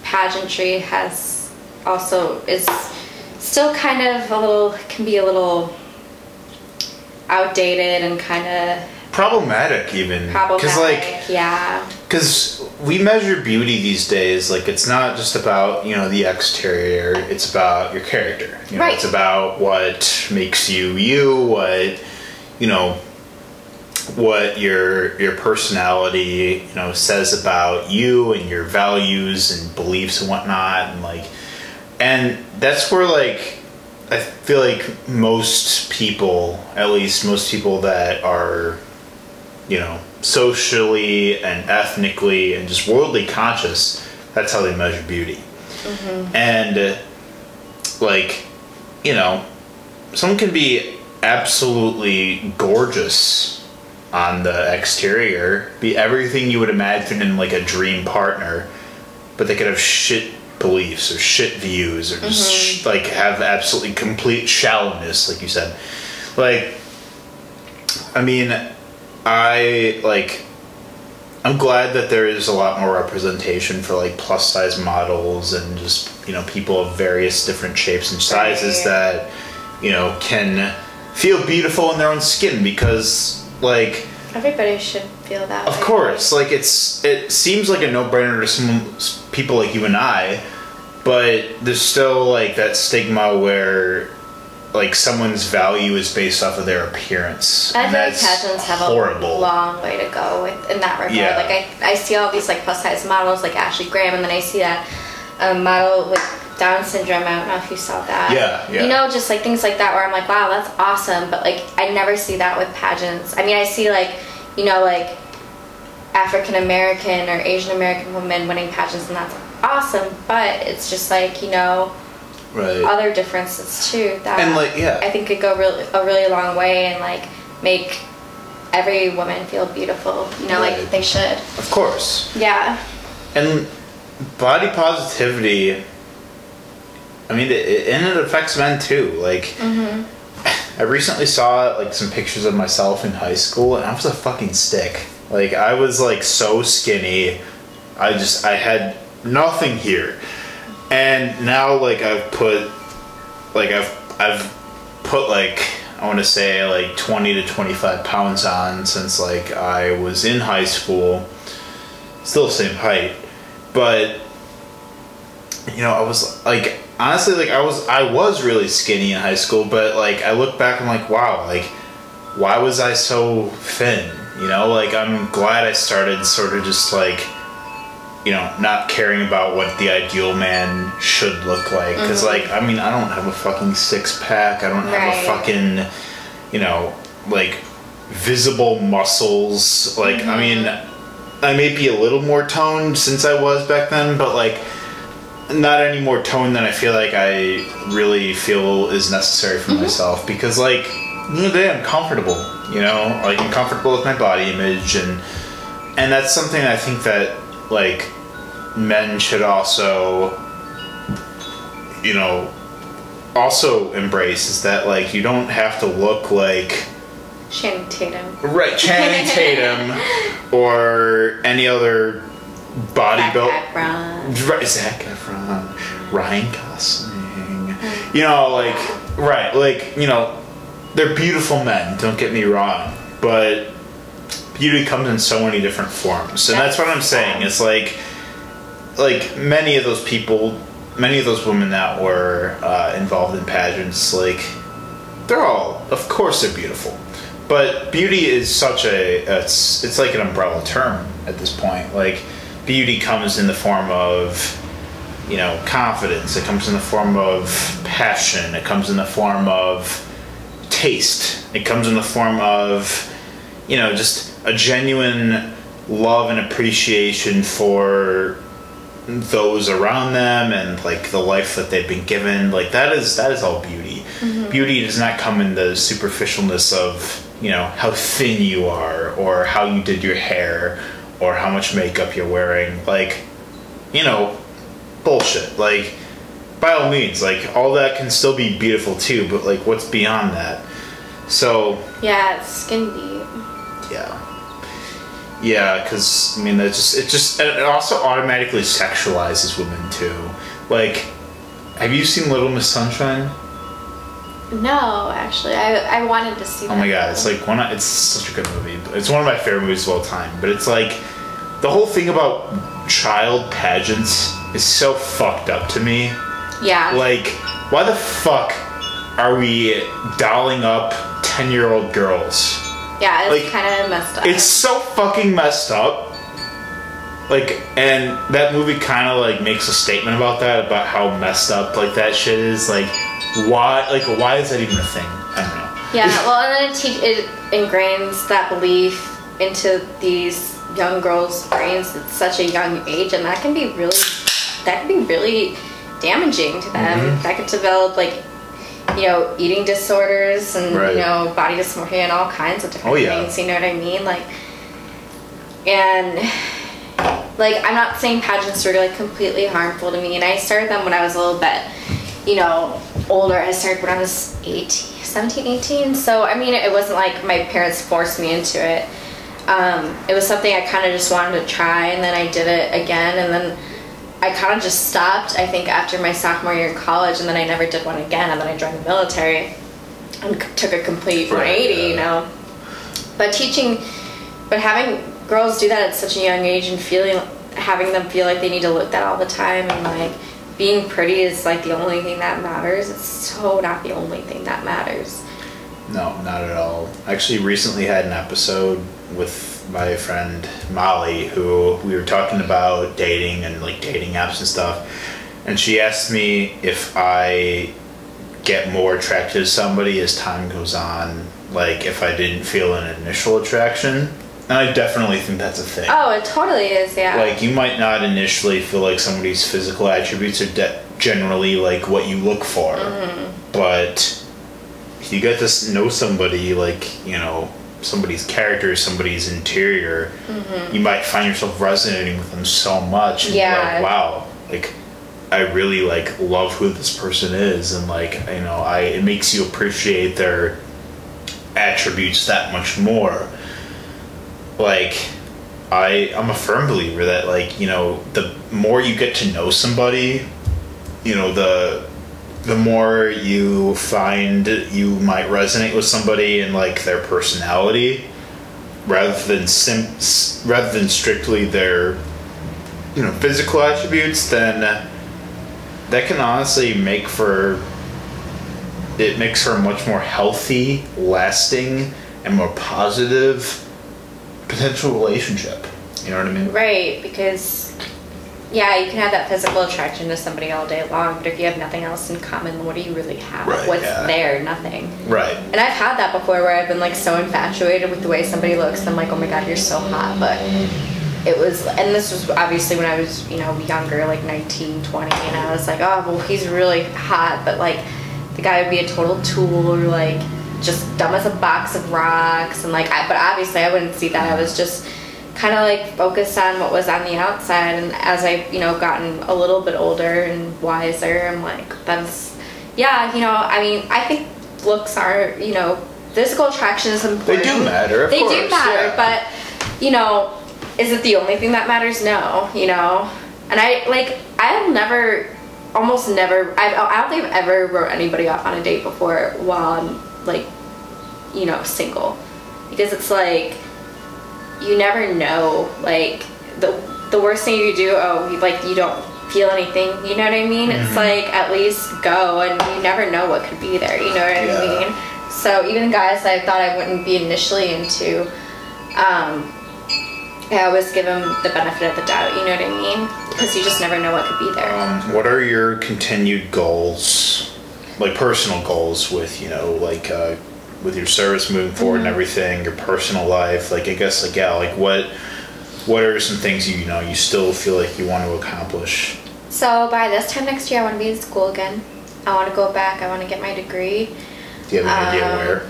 pageantry has also is still kind of a little can be a little outdated and kind of problematic even. Because like yeah. because we measure beauty these days like it's not just about you know the exterior it's about your character you know, Right. it's about what makes you you what you know what your your personality you know says about you and your values and beliefs and whatnot and like and that's where like i feel like most people at least most people that are you know, socially and ethnically and just worldly conscious, that's how they measure beauty. And, uh, like, you know, someone can be absolutely gorgeous on the exterior, be everything you would imagine in like a dream partner, but they could have shit beliefs or shit views or just sh- like have absolutely complete shallowness, like you said. Like, I mean, I like. I'm glad that there is a lot more representation for like plus size models and just you know people of various different shapes and sizes Right. that you know can feel beautiful in their own skin because like Everybody should feel that. of way. course like it's it seems like a no-brainer to some people like you and I but there's still like that stigma where like someone's value is based off of their appearance I and that's pageants have horrible a long way to go with, in that regard. Yeah. Like I, I see all these like plus size models like Ashley Graham, and then I see that um, model with Down syndrome. I don't know if you saw that. Yeah, yeah. You know, just like things like that where I'm like, wow, that's awesome. But like, I never see that with pageants. I mean, I see like, you know, like African American or Asian American women winning pageants, and that's awesome. But it's just like you know right other differences too that And, like, yeah. I think could go really a really long way and like make every woman feel beautiful. You know, Right. like they should. of course Yeah. and body positivity i mean it, and it affects men too like mm-hmm. i recently saw like some pictures of myself in high school and i was a fucking stick like i was like so skinny i just i had nothing here and now like i've put like i've i've put like i want to say like 20 to 25 pounds on since like i was in high school. Still the same height. But you know i was like honestly like i was i was really skinny in high school but like i look back I'm like wow like why was i so thin? You know like i'm glad i started sort of just like you know not caring about what the ideal man should look like. Because mm-hmm. like i mean i don't have a fucking six pack i don't have Right. a fucking you know like visible muscles. Like i mean mm-hmm. I may be a little more toned since I was back then, but like not any more toned than I feel like I really feel is necessary for mm-hmm. myself. Because like you know day I'm comfortable, you know, like I'm comfortable with my body image and and that's something I think that like men should also you know also embrace is that like you don't have to look like Shannon Tatum. Right, Channing Tatum or any other bodybuilder. Right, Zac Efron, Ryan Gosling. Mm. You know, like, right, like, you know, they're beautiful men, don't get me wrong, but beauty comes in so many different forms. And that's what I'm saying. It's like, like, many of those people, many of those women that were uh, involved in pageants, like, they're all, of course, they're beautiful. But beauty is such a, it's, it's like an umbrella term at this point. Like, beauty comes in the form of, you know, confidence. It comes in the form of passion. It comes in the form of taste. It comes in the form of, you know, just a genuine love and appreciation for those around them and like the life that they've been given. Like that is that is all beauty. Mm-hmm. Beauty does not come in the superficialness of you know how thin you are or how you did your hair or how much makeup you're wearing. Like you know bullshit. Like by all means, like all that can still be beautiful too. But like what's beyond that? So Yeah, it's skin deep. yeah. Yeah, because I mean, it just it just it also automatically sexualizes women too. Like, have you seen Little Miss Sunshine? No, actually, I, I wanted to see Oh my god, it's like one. Of, it's such a good movie. It's one of my favorite movies of all time. But it's like the whole thing about child pageants is so fucked up to me. yeah. Like, why the fuck are we dolling up ten year old girls? Yeah, it's like, kind of messed up. It's so fucking messed up. Like, and that movie kind of like makes a statement about that, about how messed up like that shit is. Like, why? Like, why is that even a thing? I don't know. Yeah, well, and then it, teach, it ingrains that belief into these young girls' brains at such a young age, and that can be really, that can be really damaging to them. Mm-hmm. That could develop like, you know, eating disorders and Right. you know, body dysmorphia and all kinds of different Oh, yeah. things. You know what I mean? Like, and like I'm not saying pageants are like completely harmful to me, and I started them when I was a little bit, you know, older. I started when I was 18, 17, 18. So I mean, it wasn't like my parents forced me into it. Um, it was something I kind of just wanted to try, and then I did it again, and then I kind of just stopped. I think after my sophomore year in college, and then I never did one again, and then I joined the military and c- took a complete Right, 180. You know, but teaching, but having girls do that at such a young age and feeling, having them feel like they need to look that all the time and like being pretty is like the only thing that matters. It's so not the only thing that matters. No, not at all. I actually recently had an episode with my friend Molly, who we were talking about dating and like dating apps and stuff, and she asked me if I get more attracted to somebody as time goes on, like if I didn't feel an initial attraction. And I definitely think that's a thing. Oh, it totally is. Yeah. Like you might not initially feel like somebody's physical attributes are de- generally like what you look for, mm-hmm. but you get to know somebody, like you know somebody's character, somebody's interior, mm-hmm. you might find yourself resonating with them so much. And Yeah. like, wow, like I really like love who this person is, and like you know, I it makes you appreciate their attributes that much more. Like I I'm a firm believer that like you know the more you get to know somebody, you know the the more you find you might resonate with somebody and like their personality, rather than sim rather than strictly their you know physical attributes, then that can honestly make for it makes for a much more healthy, lasting, and more positive potential relationship. You know what I mean? Right, because yeah, you can have that physical attraction to somebody all day long, but if you have nothing else in common, what do you really have? Right, What's yeah. there? Nothing. Right. And I've had that before where I've been like so infatuated with the way somebody looks, and I'm like, oh my god, you're so hot. But mm-hmm. it was, and this was obviously when I was, you know, younger, like 19, 20, and I was like, oh, well, he's really hot, but like the guy would be a total tool or like just dumb as a box of rocks. And like, I, but obviously I wouldn't see that. I was just kind of like focused on what was on the outside. And as i've you know, gotten a little bit older and wiser, I'm like, that's, yeah, you know, I mean, I think looks are, you know, physical attraction is important. They do matter, of they do matter, yeah. but you know, is it the only thing that matters? No, you know. And I like I've never, almost never. I I don't think I've ever wrote anybody off on a date before while I'm like, you know, single, because it's like you never know. Like the the worst thing you do, oh, you- like you don't feel anything. You know what I mean? It's like at least go, and you never know what could be there. You know what Yeah. I mean? So even guys that I thought I wouldn't be initially into, um, I always give them the benefit of the doubt. You know what I mean? Because you just never know what could be there. Um, what are your continued goals, like personal goals, with you know, like uh, with your service moving forward Mm-hmm. and everything, your personal life? Like, I guess, like, yeah, like what, what are some things you, you know you still feel like you want to accomplish? So by this time next year, I want to be in school again. I want to go back. I want to get my degree. Do you have any Um, idea where?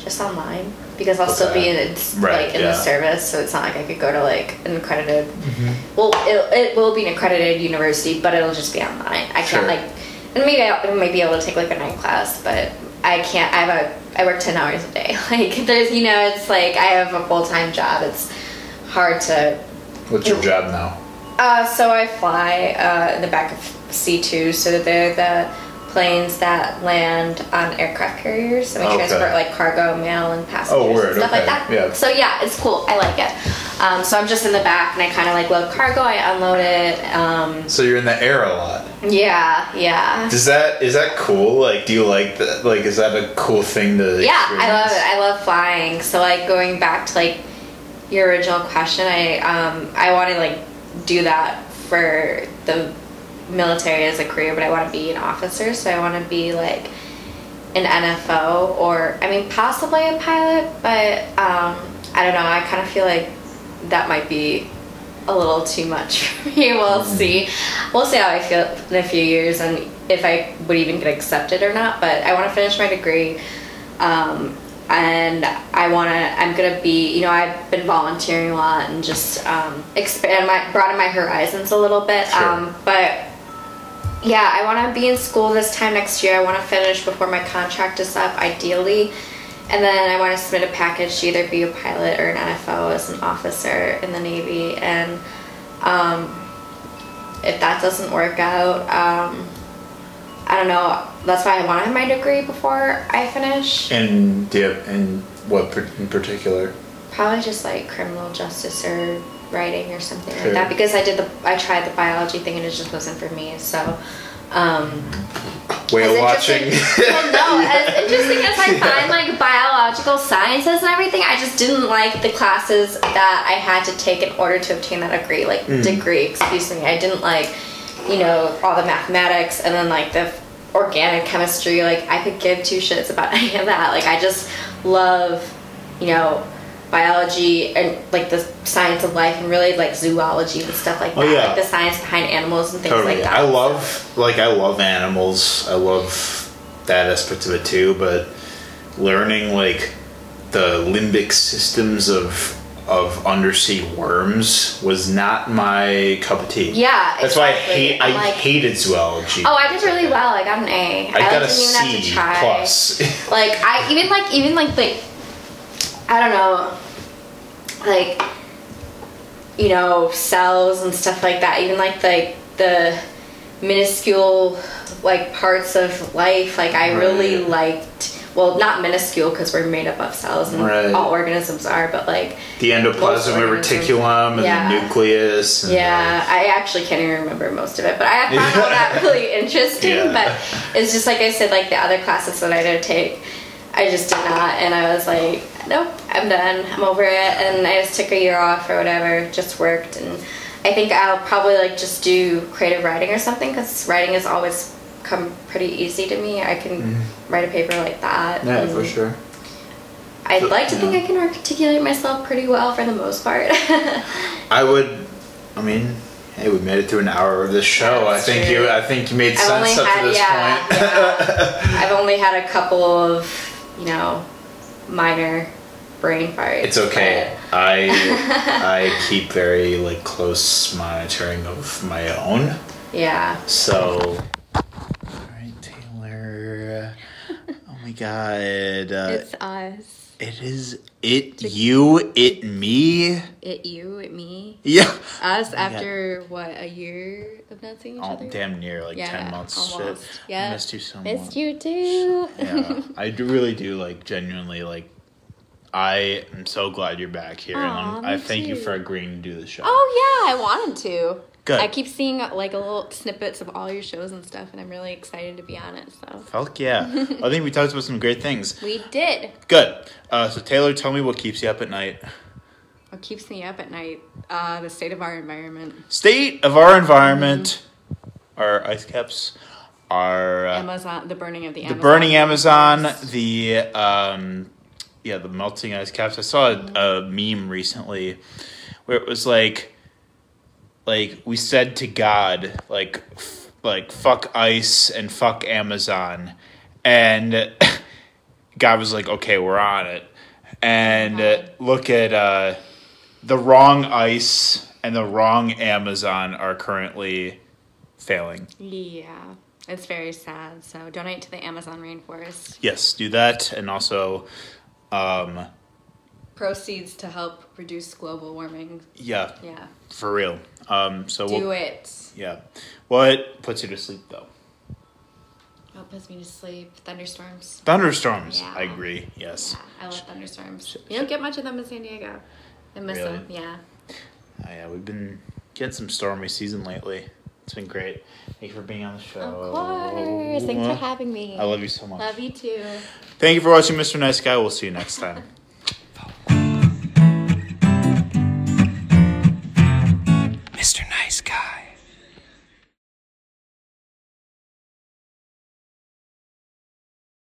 just online because I'll still be in Okay. Right, like in yeah. the service, so it's not like I could go to like an accredited. Mm-hmm. Well, it, it will be an accredited university, but it'll just be online. I Sure. can't like, and maybe I I might be able to take like a night class, but I can't. I have a I work ten hours a day. Like there's you know it's like I have a full time job. It's hard to. What's your job now? Uh, so I fly uh, in the back of C two, so they're the planes that land on aircraft carriers. So we Okay. transport like cargo, mail, and passengers Oh, and stuff like that. yeah. So yeah, it's cool. I like it. Um, so I'm just in the back, and I kind of like load cargo. I unload it. Um, So you're in the air a lot. yeah, yeah. Does that is that cool? Like, do you like that? Like, is that a cool thing to? Yeah, I love it. I love flying. So like going back to like your original question, I um I want to like do that for the military as a career, but I want to be an officer. So I want to be like an NFO or I mean possibly a pilot, but um I don't know. I kind of feel like that might be a little too much for me. We'll see. We'll see how I feel in a few years and if I would even get accepted or not. But I want to finish my degree. Um, and I want to, I'm going to be, you know, I've been volunteering a lot and just um, expand my, broaden my horizons a little bit. Sure. Um, but yeah, I want to be in school this time next year. I want to finish before my contract is up, ideally. And then I want to submit a package to either be a pilot or an NFO as an officer in the Navy. And um, if that doesn't work out, um, I don't know. That's why I want to have my degree before I finish. And do you have, and what in particular? Probably just like criminal justice or writing or something Sure. like that. Because I did the, I tried the biology thing and it just wasn't for me. So. Um, Way of watching. well, no, as interesting as I find like biological sciences and everything, I just didn't like the classes that I had to take in order to obtain that degree. Like Mm. degree, excuse me. I didn't like, you know, all the mathematics and then like the organic chemistry. Like I could give two shits about any of that. Like I just love, you know, biology and like the science of life and really like zoology and stuff like Oh, that. yeah. Like the science behind animals and things Totally. like that. I love like I love animals. I love that aspect of it too, but learning like the limbic systems of of undersea worms was not my cup of tea. Yeah, That's why I hate I like- hated zoology. Oh, I did really well. I got an A. I got a didn't even have to try. plus. Like I even like even like the I don't know, like you know cells and stuff like that. Even like the the minuscule like parts of life. Like I really liked. Well, not minuscule because we're made up of cells and Right. all organisms are, but like the endoplasm Most and reticulum and Yeah. the nucleus. And Yeah, I actually can't even remember most of it, but I found all that really interesting. Yeah. But it's just like I said, like the other classes that I did take, I just did not, and I was like, nope, I'm done, I'm over it, and I just took a year off or whatever, just worked, and I think I'll probably like just do creative writing or something because writing has always come pretty easy to me. I can mm-hmm. write a paper like that. Yeah, for sure. I'd like to think. I can articulate myself pretty well for the most part. I would. I mean, hey, we made it through an hour of this show. I think true. you. I think you made I've sense up had to this yeah, point. yeah. I've only had a couple of you know minor brain farts. It's okay. I I keep very like close monitoring of my own. yeah. So. All right, Taylor. Oh my god. Uh, it's us. It is it you it me. It you, it me. Yeah. Us after what, a year of not seeing each Oh, other? damn near like Yeah, ten months. almost. Shit. Yeah. I missed you so much. Missed you too. yeah, I do really do like genuinely like. I am so glad you're back here, and I'm, I thank you for agreeing to do the show. Oh yeah, I wanted to. Good. I keep seeing like a little snippets of all your shows and stuff, and I'm really excited to be on it. So Fuck yeah! I think we talked about some great things. we did. Good. Uh, so Taylor, tell me what keeps you up at night. What keeps me up at night? Uh, the state of our environment. State of our environment, our ice caps, our uh, Amazon, the burning of the the Amazon. burning Amazon, the um, yeah, the melting ice caps. I saw a, a meme recently where it was like, like we said to God, like, f- like fuck ice and fuck Amazon, and God was like, okay, we're on it, and uh, look at uh, the wrong ice and the wrong Amazon are currently failing. Yeah, it's very sad. So donate to the Amazon rainforest. Yes, do that, and also, um, Proceeds to help reduce global warming. yeah, Yeah, for real. Um, so do we'll, it. yeah, what puts you to sleep though? What puts me to sleep? Thunderstorms. Thunderstorms. Yeah. I agree. Yes. Yeah, I love thunderstorms. You don't get much of them in San Diego. I miss Really? them. Yeah. Oh, yeah, we've been getting some stormy season lately. It's been great. Thank you for being on the show. Of course. Thanks for having me. I love you so much. Love you too. Thank you for watching, Mr. Nice Guy. We'll see you next time.